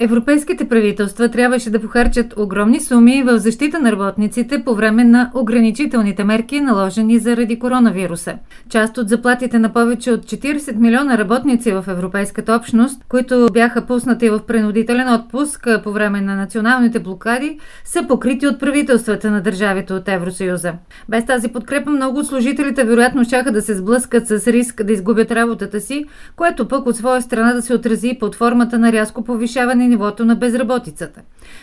Европейските правителства трябваше да похарчат огромни суми в защита на работниците по време на ограничителните мерки, наложени заради коронавируса. Част от заплатите на повече от 40 милиона работници в Европейската общност, които бяха пуснати в принудителен отпуск по време на националните блокади, са покрити от правителствата на държавите от Евросъюза. Без тази подкрепа много от служителите вероятно щяха да се сблъскат с риск да изгубят работата си, което пък от своя страна да се отрази под формата на рязко повишаване нивото на безработицата.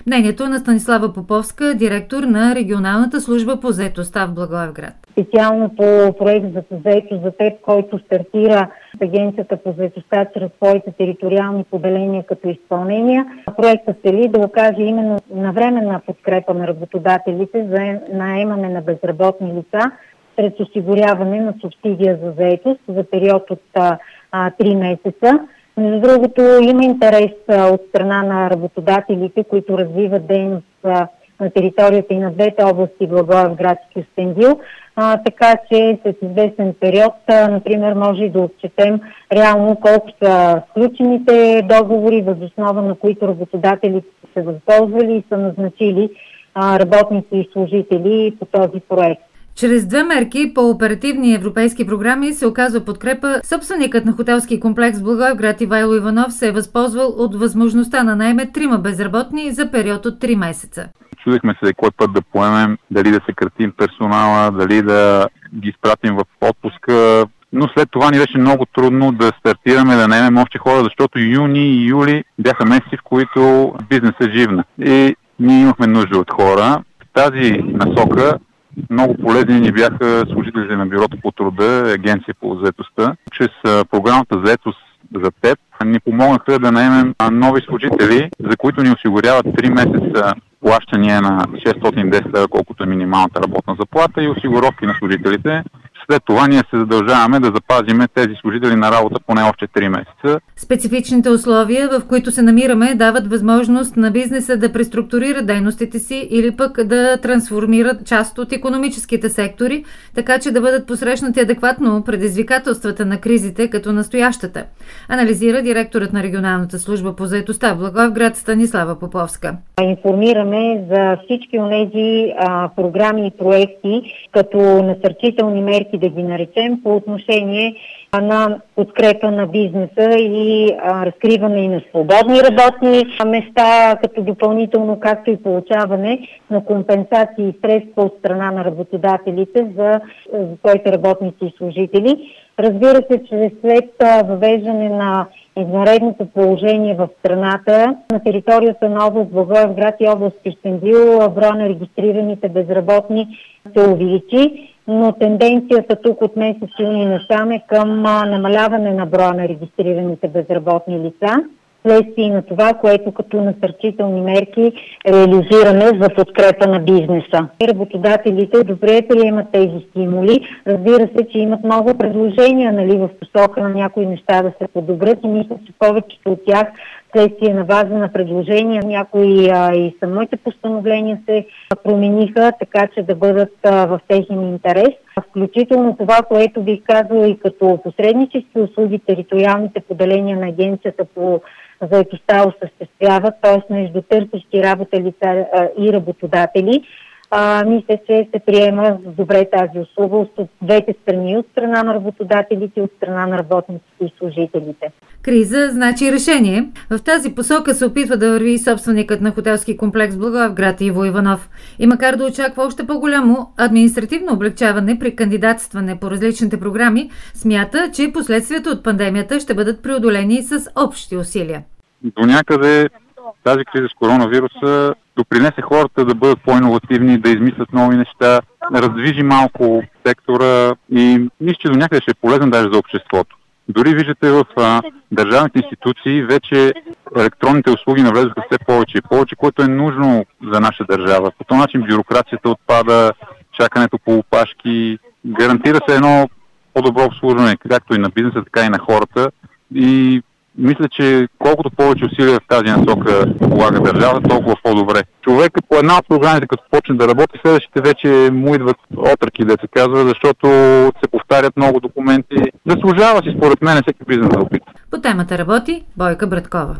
Мнението на Станислава Поповска, директор на регионалната служба по заетостта в Благоевград. Специално по проект за заето за теб, който стартира Агенцията по заетостта чрез своите териториални поделения като изпълнения. Проектът цели да окаже именно навременна подкрепа на работодателите за наемане на безработни лица чрез осигуряване на субсидия за заетост за период от а, 3 месеца. Между другото, има интерес от страна на работодателите, които развиват дейност на територията и на двете области, Благоевград и Кюстендил, а, така че след известен период, а, например, може да отчетем реално колко са сключените договори, възоснова на които работодателите са се възползвали и са назначили а, работници и служители по този проект. Чрез две мерки по оперативни европейски програми се оказва подкрепа. Собственикът на хотелски комплекс Благоевград Ивайло Иванов се е възползвал от възможността на найме трима безработни за период от 3 месеца. Чудихме се кой път да поемем, дали да съкратим персонала, дали да ги изпратим в отпуска. Но след това ни беше много трудно да стартираме, да наемем още хора, защото юни и юли бяха месеци, в които бизнесът живна. И ние имахме нужда от хора. В тази насока много полезни ни бяха служителите на Бюрото по труда, агенция по заетостта. Чрез програмата заетост за теб ни помогнаха да наемем нови служители, за които ни осигуряват 3 месеца плащания на 610 лева, колкото е минималната работна заплата и осигуровки на служителите. След това ние се задължаваме да запазиме тези служители на работа поне още 3 месеца. Специфичните условия, в които се намираме, дават възможност на бизнеса да преструктурира дейностите си или пък да трансформират част от економическите сектори, така че да бъдат посрещнати адекватно предизвикателствата на кризите като настоящата, анализира директорът на регионалната служба по заедостта в Благоевград Станислава Поповска. Информираме за всички от тези програми и проекти като насърчителни мерки мерки, да ги наречем, по отношение на подкрепа на бизнеса и разкриване и на свободни работни места, като допълнително, както и получаване на компенсации и средства от страна на работодателите за, за своите работници и служители. Разбира се, че след въвеждане на извънредното положение в страната, на територията на област Благоевград и област Кюстендил, броя на регистрираните безработни се увеличи но тенденцията тук от месец юни насам е към намаляване на броя на регистрираните безработни лица, следствие на това, което като насърчителни мерки реализираме за подкрепа на бизнеса. Работодателите добре приемат тези стимули. Разбира се, че имат много предложения нали, в посока на някои неща да се подобрят и мисля, че повечето от тях следствие на база на предложения. Някои а, и самите постановления се промениха, така че да бъдат а, в техен интерес. Включително това, което бих казала и като посреднически услуги, териториалните поделения на агенцията по заедостта осъществяват, т.е. между търсещи работа лица а, и работодатели а, мисля, че се приема добре тази услуга от двете страни, от страна на работодателите и от страна на работниците и служителите. Криза значи решение. В тази посока се опитва да върви и собственикът на хотелски комплекс Благоевград Иво Иванов. И макар да очаква още по-голямо административно облегчаване при кандидатстване по различните програми, смята, че последствията от пандемията ще бъдат преодолени с общи усилия. До някъде тази криза с коронавируса допринесе хората да бъдат по-инновативни, да измислят нови неща, раздвижи малко сектора и мисля, че до някъде ще е полезен даже за обществото. Дори виждате в а, държавните институции вече електронните услуги навлезаха все повече и повече, което е нужно за наша държава. По този начин бюрокрацията отпада, чакането по опашки, гарантира се едно по-добро обслужване, както и на бизнеса, така и на хората. И Мисля, че колкото повече усилия в тази насока полага държавата, толкова по-добре. Човека по една от програмите, като почне да работи, следващите вече му идват отръки, да се казва, защото се повтарят много документи. Заслужава си, според мен, всеки бизнес да опита. По темата работи Бойка Браткова.